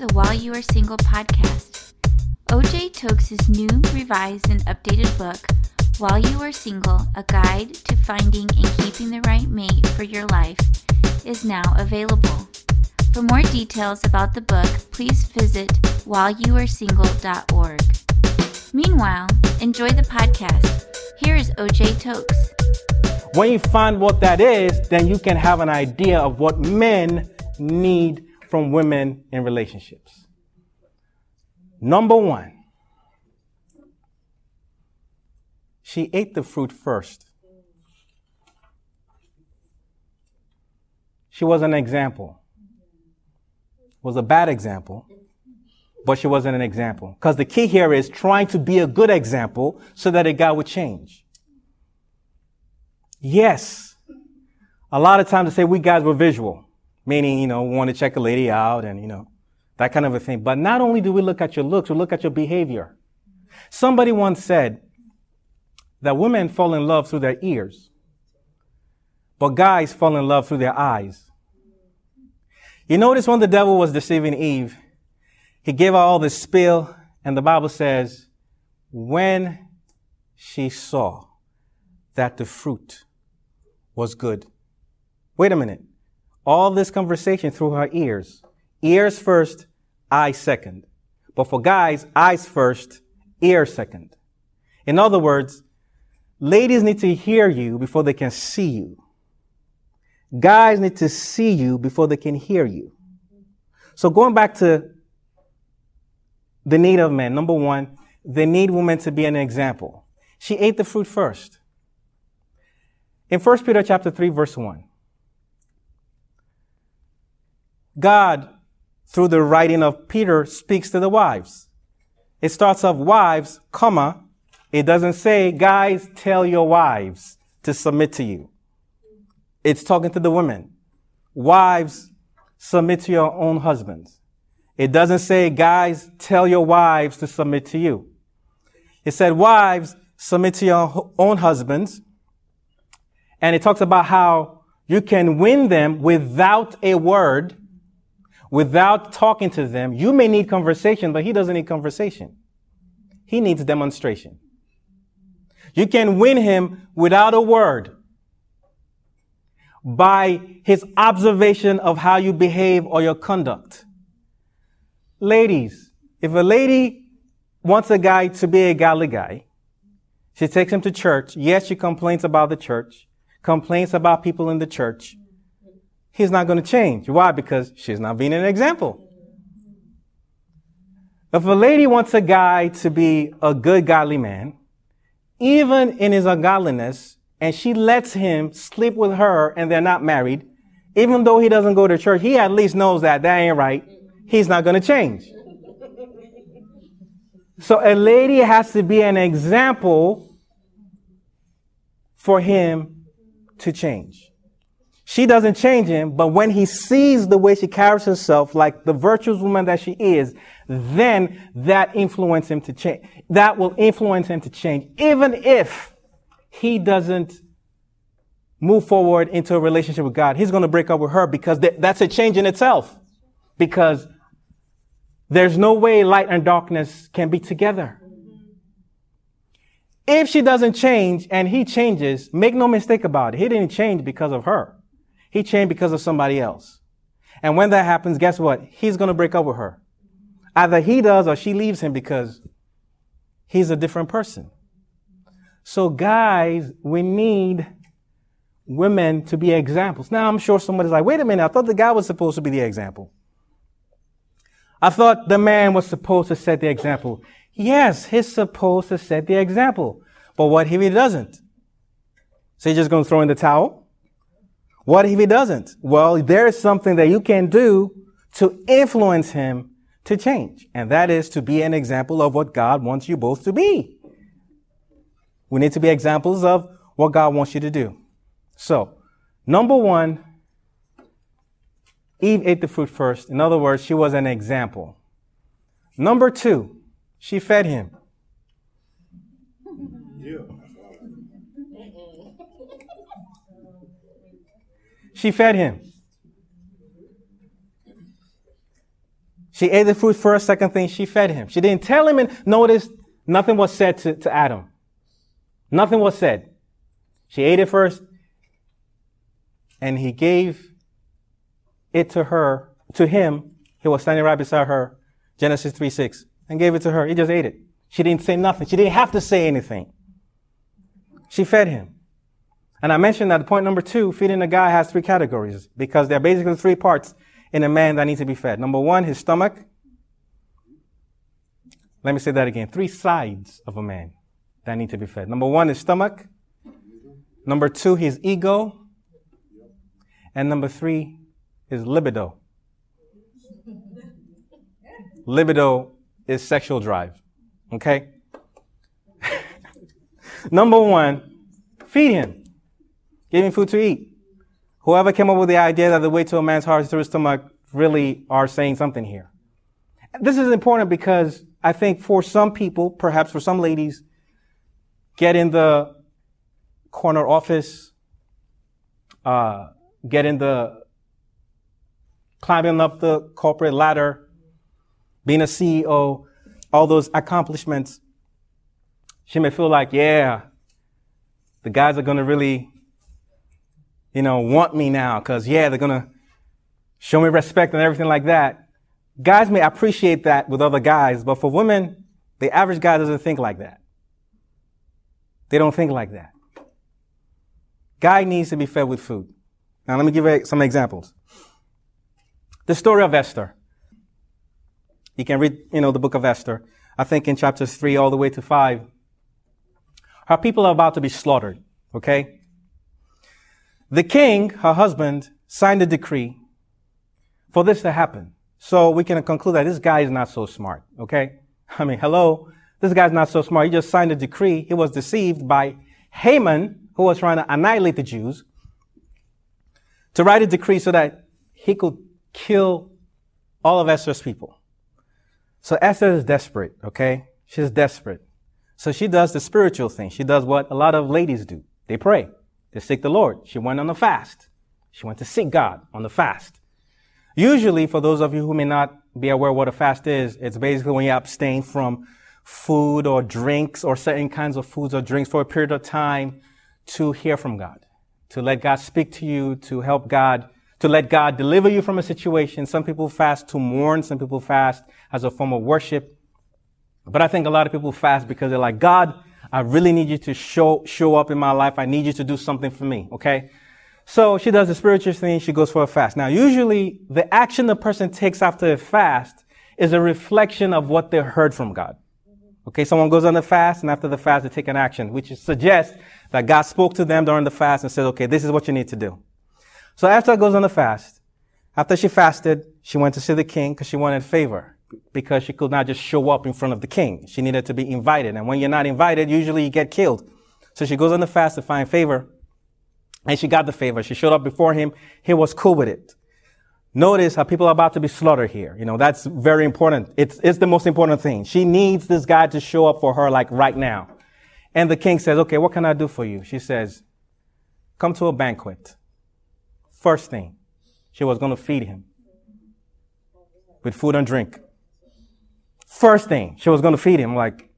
the While You Are Single podcast. OJ Tokes' new, revised, and updated book, While You Are Single A Guide to Finding and Keeping the Right Mate for Your Life, is now available. For more details about the book, please visit whileyouaresingle.org. Meanwhile, enjoy the podcast. Here is OJ Tokes. When you find what that is, then you can have an idea of what men need from women in relationships. Number one, she ate the fruit first. She was an example. Was a bad example, but she wasn't an example. Because the key here is trying to be a good example so that a guy would change. Yes. A lot of times they say we guys were visual meaning, you know, want to check a lady out and, you know, that kind of a thing. But not only do we look at your looks, we look at your behavior. Somebody once said that women fall in love through their ears, but guys fall in love through their eyes. You notice when the devil was deceiving Eve, he gave her all this spill, and the Bible says, when she saw that the fruit was good. Wait a minute all this conversation through her ears. Ears first, eyes second. But for guys, eyes first, ears second. In other words, ladies need to hear you before they can see you. Guys need to see you before they can hear you. So going back to the need of men, number one, they need women to be an example. She ate the fruit first. In 1 Peter chapter 3 verse 1, God, through the writing of Peter, speaks to the wives. It starts off wives, comma. It doesn't say, guys, tell your wives to submit to you. It's talking to the women. Wives, submit to your own husbands. It doesn't say, guys, tell your wives to submit to you. It said, wives, submit to your own husbands. And it talks about how you can win them without a word without talking to them. You may need conversation, but he doesn't need conversation. He needs demonstration. You can win him without a word by his observation of how you behave or your conduct. Ladies, if a lady wants a guy to be a godly guy, she takes him to church. Yes, she complains about the church, complains about people in the church, he's not going to change. Why? Because she's not being an example. If a lady wants a guy to be a good, godly man, even in his ungodliness, and she lets him sleep with her and they're not married, even though he doesn't go to church, he at least knows that that ain't right. He's not going to change. So a lady has to be an example for him to change. She doesn't change him, but when he sees the way she carries herself, like the virtuous woman that she is, then that influences him to change. That will influence him to change, even if he doesn't move forward into a relationship with God. He's going to break up with her because that's a change in itself. Because there's no way light and darkness can be together. If she doesn't change and he changes, make no mistake about it. He didn't change because of her. He changed because of somebody else. And when that happens, guess what? He's going to break up with her. Either he does or she leaves him because he's a different person. So guys, we need women to be examples. Now I'm sure somebody's like, wait a minute, I thought the guy was supposed to be the example. I thought the man was supposed to set the example. Yes, he's supposed to set the example. But what if he doesn't? So he's just going to throw in the towel? What if he doesn't? Well, there is something that you can do to influence him to change. And that is to be an example of what God wants you both to be. We need to be examples of what God wants you to do. So, number one, Eve ate the fruit first. In other words, she was an example. Number two, she fed him. She fed him. She ate the fruit first. Second thing, she fed him. She didn't tell him and notice nothing was said to, to Adam. Nothing was said. She ate it first and he gave it to her, to him. He was standing right beside her. Genesis 3 6 and gave it to her. He just ate it. She didn't say nothing. She didn't have to say anything. She fed him. And I mentioned that point number two, feeding a guy has three categories because there are basically three parts in a man that needs to be fed. Number one, his stomach. Let me say that again. Three sides of a man that need to be fed. Number one, his stomach. Number two, his ego. And number three, his libido. libido is sexual drive. Okay? number one, feed him. Give him food to eat. Whoever came up with the idea that the way to a man's heart is through his stomach really are saying something here. This is important because I think for some people, perhaps for some ladies, get in the corner office, uh, get in the climbing up the corporate ladder, being a CEO, all those accomplishments. She may feel like, yeah, the guys are going to really you know, want me now because, yeah, they're going to show me respect and everything like that. Guys may appreciate that with other guys, but for women, the average guy doesn't think like that. They don't think like that. Guy needs to be fed with food. Now, let me give you some examples. The story of Esther. You can read, you know, the book of Esther. I think in chapters three all the way to five. Her people are about to be slaughtered. Okay? The king, her husband, signed a decree for this to happen. So we can conclude that this guy is not so smart, okay? I mean, hello, this guy's not so smart. He just signed a decree. He was deceived by Haman, who was trying to annihilate the Jews, to write a decree so that he could kill all of Esther's people. So Esther is desperate, okay? She's desperate. So she does the spiritual thing. She does what a lot of ladies do. They pray to seek the Lord. She went on a fast. She went to seek God on the fast. Usually, for those of you who may not be aware what a fast is, it's basically when you abstain from food or drinks or certain kinds of foods or drinks for a period of time to hear from God, to let God speak to you, to help God, to let God deliver you from a situation. Some people fast to mourn. Some people fast as a form of worship. But I think a lot of people fast because they're like, God, I really need you to show, show up in my life. I need you to do something for me. Okay. So she does the spiritual thing. She goes for a fast. Now, usually the action the person takes after a fast is a reflection of what they heard from God. Okay. Someone goes on the fast and after the fast, they take an action, which suggests that God spoke to them during the fast and said, okay, this is what you need to do. So after goes on the fast. After she fasted, she went to see the king because she wanted favor because she could not just show up in front of the king. She needed to be invited. And when you're not invited, usually you get killed. So she goes on the fast to find favor. And she got the favor. She showed up before him. He was cool with it. Notice how people are about to be slaughtered here. You know, that's very important. It's, it's the most important thing. She needs this guy to show up for her like right now. And the king says, okay, what can I do for you? She says, come to a banquet. First thing, she was going to feed him with food and drink. First thing, she was going to feed him. Like,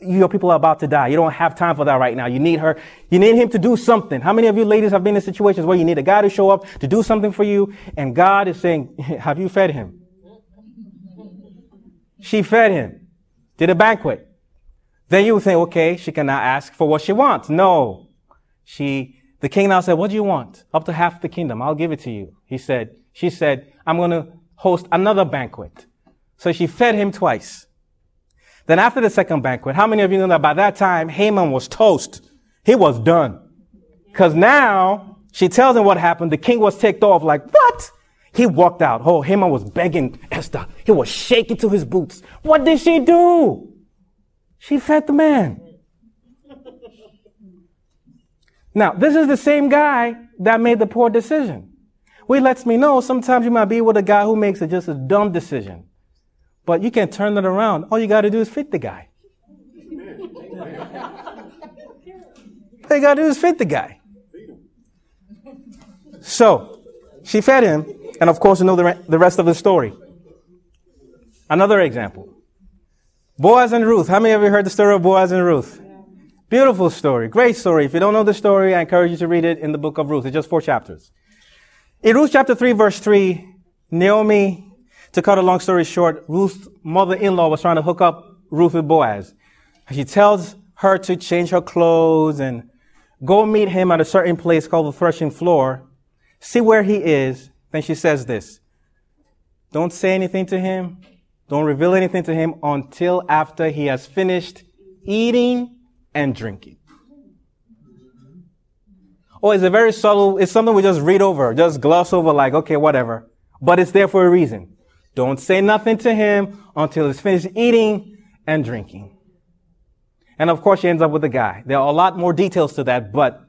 your people are about to die. You don't have time for that right now. You need her. You need him to do something. How many of you ladies have been in situations where you need a guy to show up to do something for you and God is saying, have you fed him? She fed him. Did a banquet. Then you would think, okay, she cannot ask for what she wants. No. She, the king now said, what do you want? Up to half the kingdom. I'll give it to you. He said, she said, I'm going to host another banquet. So she fed him twice. Then after the second banquet, how many of you know that by that time Haman was toast? He was done. Cause now she tells him what happened. The king was ticked off like, what? He walked out. Oh, Haman was begging Esther. He was shaking to his boots. What did she do? She fed the man. Now, this is the same guy that made the poor decision. Which lets me know sometimes you might be with a guy who makes a, just a dumb decision. But you can turn it around. All you got to do is fit the guy. All you got to do is fit the guy. So, she fed him, and of course, you know the, the rest of the story. Another example. Boaz and Ruth. How many of you heard the story of Boaz and Ruth? Beautiful story. Great story. If you don't know the story, I encourage you to read it in the book of Ruth. It's just four chapters. In Ruth chapter 3, verse 3, Naomi, to cut a long story short, Ruth's mother-in-law was trying to hook up Ruth with Boaz. She tells her to change her clothes and go meet him at a certain place called the threshing floor. See where he is. Then she says this. Don't say anything to him. Don't reveal anything to him until after he has finished eating and drinking. Oh, it's a very subtle, it's something we just read over, just gloss over like, okay, whatever. But it's there for a reason. Don't say nothing to him until he's finished eating and drinking. And of course, she ends up with the guy. There are a lot more details to that, but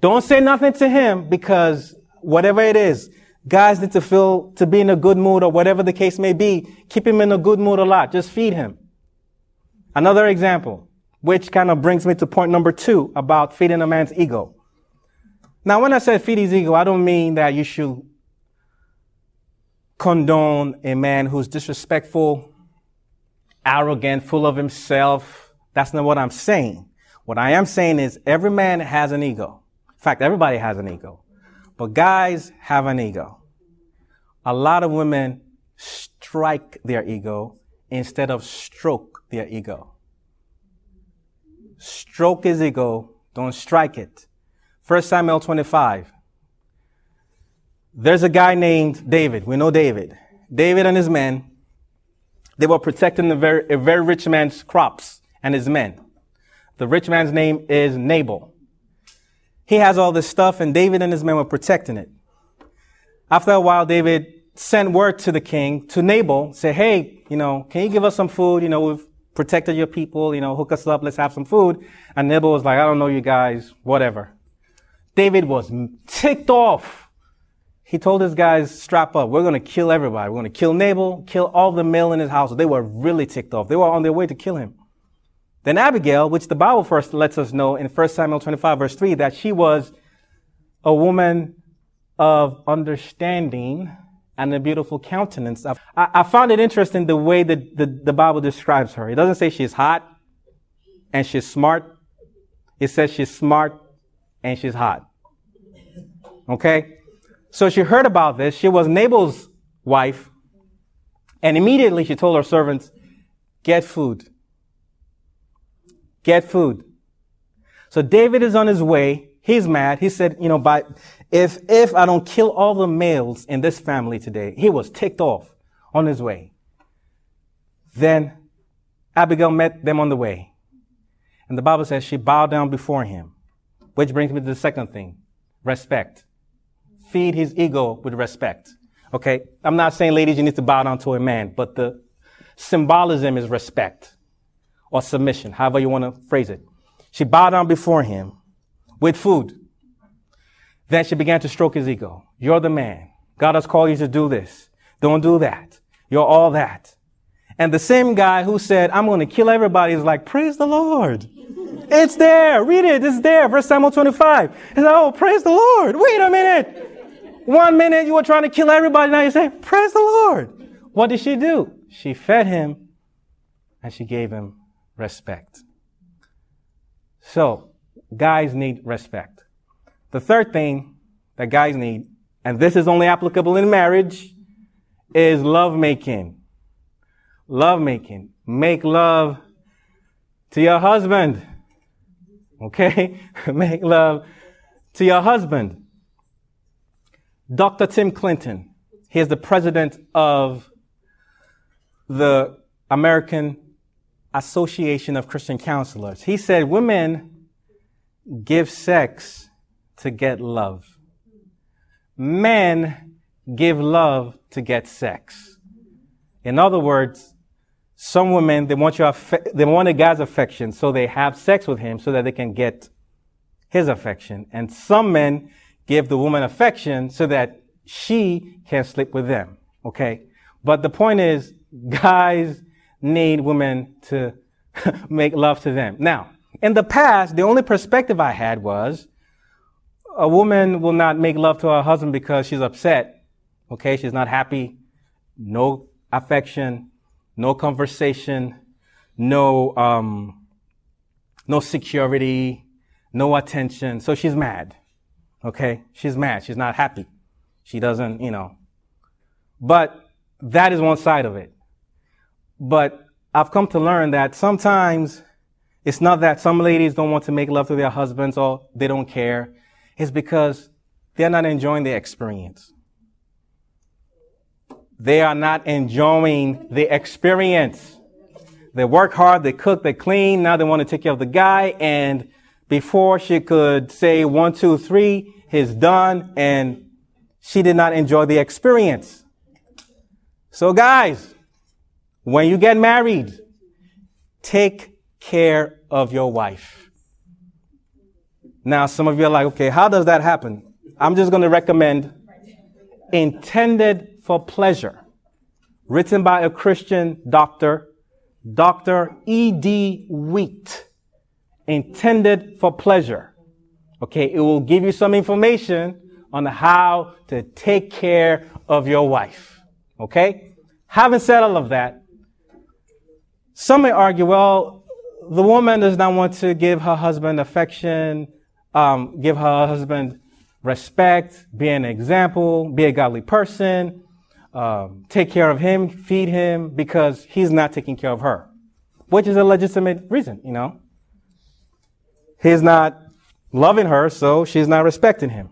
don't say nothing to him because whatever it is, guys need to feel to be in a good mood or whatever the case may be. Keep him in a good mood a lot. Just feed him. Another example which kind of brings me to point number two about feeding a man's ego. Now, when I say feed his ego, I don't mean that you should condone a man who's disrespectful, arrogant, full of himself. That's not what I'm saying. What I am saying is every man has an ego. In fact, everybody has an ego. But guys have an ego. A lot of women strike their ego instead of stroke their ego. Stroke his ego, don't strike it. 1 Samuel 25. There's a guy named David. We know David. David and his men, they were protecting very, a very rich man's crops and his men. The rich man's name is Nabal. He has all this stuff and David and his men were protecting it. After a while, David sent word to the king, to Nabal, say, hey, you know, can you give us some food? You know, we've protected your people, you know, hook us up, let's have some food. And Nabal was like, I don't know you guys, whatever. David was ticked off. He told his guys, strap up. We're going to kill everybody. We're going to kill Nabal, kill all the male in his house. They were really ticked off. They were on their way to kill him. Then Abigail, which the Bible first lets us know in 1 Samuel 25 verse 3 that she was a woman of understanding and a beautiful countenance. I, I found it interesting the way that the, the Bible describes her. It doesn't say she's hot and she's smart. It says she's smart and she's hot. Okay? So she heard about this. She was Nabal's wife. And immediately she told her servants, get food. Get food. So David is on his way. He's mad. He said, you know, by, if, if I don't kill all the males in this family today, he was ticked off on his way. Then Abigail met them on the way. And the Bible says she bowed down before him. Which brings me to the second thing. Respect. Feed his ego with respect. Okay. I'm not saying ladies, you need to bow down to a man, but the symbolism is respect or submission, however you want to phrase it. She bowed down before him with food. Then she began to stroke his ego. You're the man. God has called you to do this. Don't do that. You're all that. And the same guy who said, I'm going to kill everybody is like, praise the Lord. it's there. Read it. It's there. 1 Samuel 25. He said, oh, praise the Lord. Wait a minute. One minute you were trying to kill everybody. Now you say, praise the Lord. What did she do? She fed him and she gave him respect. So, guys need respect. The third thing that guys need, and this is only applicable in marriage, is love making. Love making. Make love to your husband. Okay? Make love to your husband. Dr. Tim Clinton, he is the president of the American Association of Christian Counselors. He said women give sex to get love. Men give love to get sex. In other words, some women, they want your, they want a guy's affection, so they have sex with him so that they can get his affection. And some men give the woman affection so that she can sleep with them. Okay? But the point is, guys need women to make love to them. Now, in the past, the only perspective I had was, a woman will not make love to her husband because she's upset. Okay, she's not happy. No affection, no conversation, no, um, no security, no attention. So she's mad. Okay? She's mad. She's not happy. She doesn't, you know. But that is one side of it. But I've come to learn that sometimes it's not that some ladies don't want to make love to their husbands or they don't care. It's because they're not enjoying the experience. They are not enjoying the experience. They work hard, they cook, they clean. Now they want to take care of the guy. And before she could say one, two, three, he's done. And she did not enjoy the experience. So guys, when you get married, take care of your wife. Now, some of you are like, okay, how does that happen? I'm just going to recommend Intended for Pleasure, written by a Christian doctor, Dr. E.D. Wheat. Intended for Pleasure. Okay, it will give you some information on how to take care of your wife. Okay? Having said all of that, some may argue, well, the woman does not want to give her husband affection, um, give her husband respect, be an example, be a godly person, um, take care of him, feed him, because he's not taking care of her, which is a legitimate reason, you know. He's not loving her, so she's not respecting him.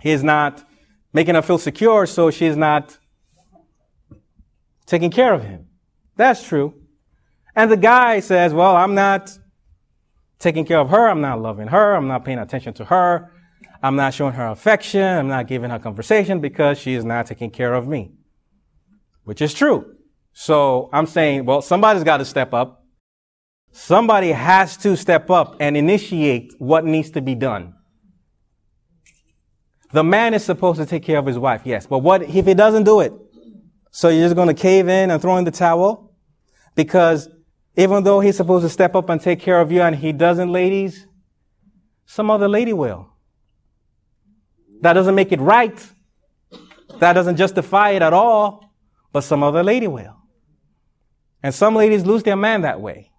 He's not making her feel secure, so she's not taking care of him. That's true. And the guy says, well, I'm not taking care of her. I'm not loving her. I'm not paying attention to her. I'm not showing her affection. I'm not giving her conversation because she is not taking care of me, which is true. So I'm saying, well, somebody's got to step up. Somebody has to step up and initiate what needs to be done. The man is supposed to take care of his wife, yes. But what if he doesn't do it? So you're just going to cave in and throw in the towel? Because even though he's supposed to step up and take care of you and he doesn't, ladies, some other lady will. That doesn't make it right. That doesn't justify it at all, but some other lady will. And some ladies lose their man that way.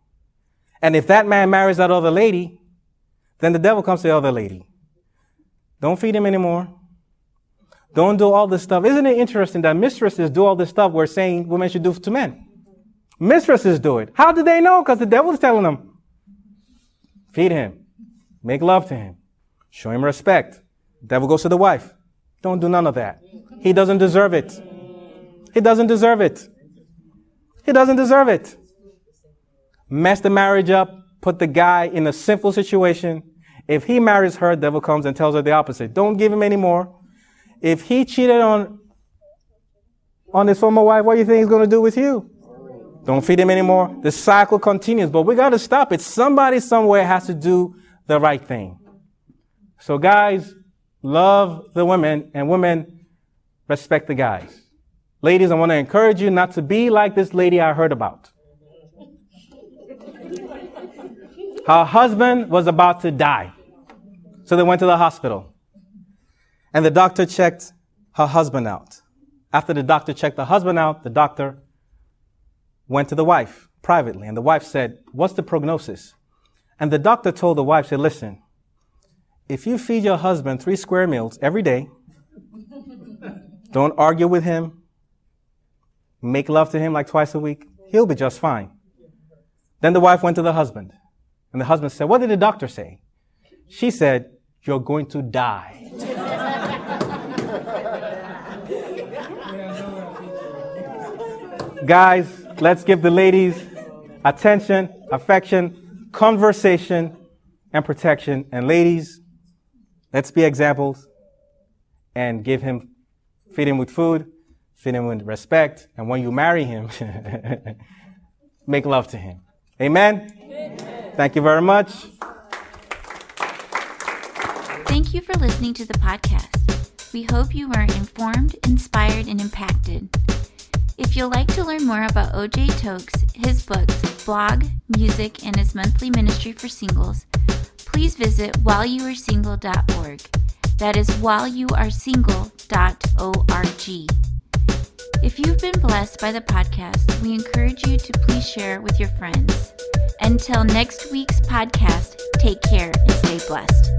And if that man marries that other lady, then the devil comes to the other lady. Don't feed him anymore. Don't do all this stuff. Isn't it interesting that mistresses do all this stuff we're saying women should do to men? Mistresses do it. How do they know? Because the devil's telling them. Feed him. Make love to him. Show him respect. Devil goes to the wife. Don't do none of that. He doesn't deserve it. He doesn't deserve it. He doesn't deserve it. Mess the marriage up, put the guy in a sinful situation. If he marries her, devil comes and tells her the opposite. Don't give him any more. If he cheated on on his former wife, what do you think he's going to do with you? Don't feed him anymore. The cycle continues, but we got to stop it. Somebody somewhere has to do the right thing. So guys, love the women and women respect the guys. Ladies, I want to encourage you not to be like this lady I heard about. Her husband was about to die. So they went to the hospital. And the doctor checked her husband out. After the doctor checked the husband out, the doctor went to the wife privately. And the wife said, What's the prognosis? And the doctor told the wife, said, Listen, if you feed your husband three square meals every day, don't argue with him, make love to him like twice a week, he'll be just fine. Then the wife went to the husband. And the husband said, What did the doctor say? She said, You're going to die. Guys, let's give the ladies attention, affection, conversation, and protection. And ladies, let's be examples and give him, feed him with food, feed him with respect. And when you marry him, make love to him. Amen? Amen. Thank you very much. Thank you for listening to the podcast. We hope you were informed, inspired, and impacted. If you'd like to learn more about OJ Tokes, his books, blog, music, and his monthly ministry for singles, please visit whileyouaresingle.org. That is whileyouaresingle.org. If you've been blessed, by the podcast, we encourage you to please share with your friends. Until next week's podcast, take care and stay blessed.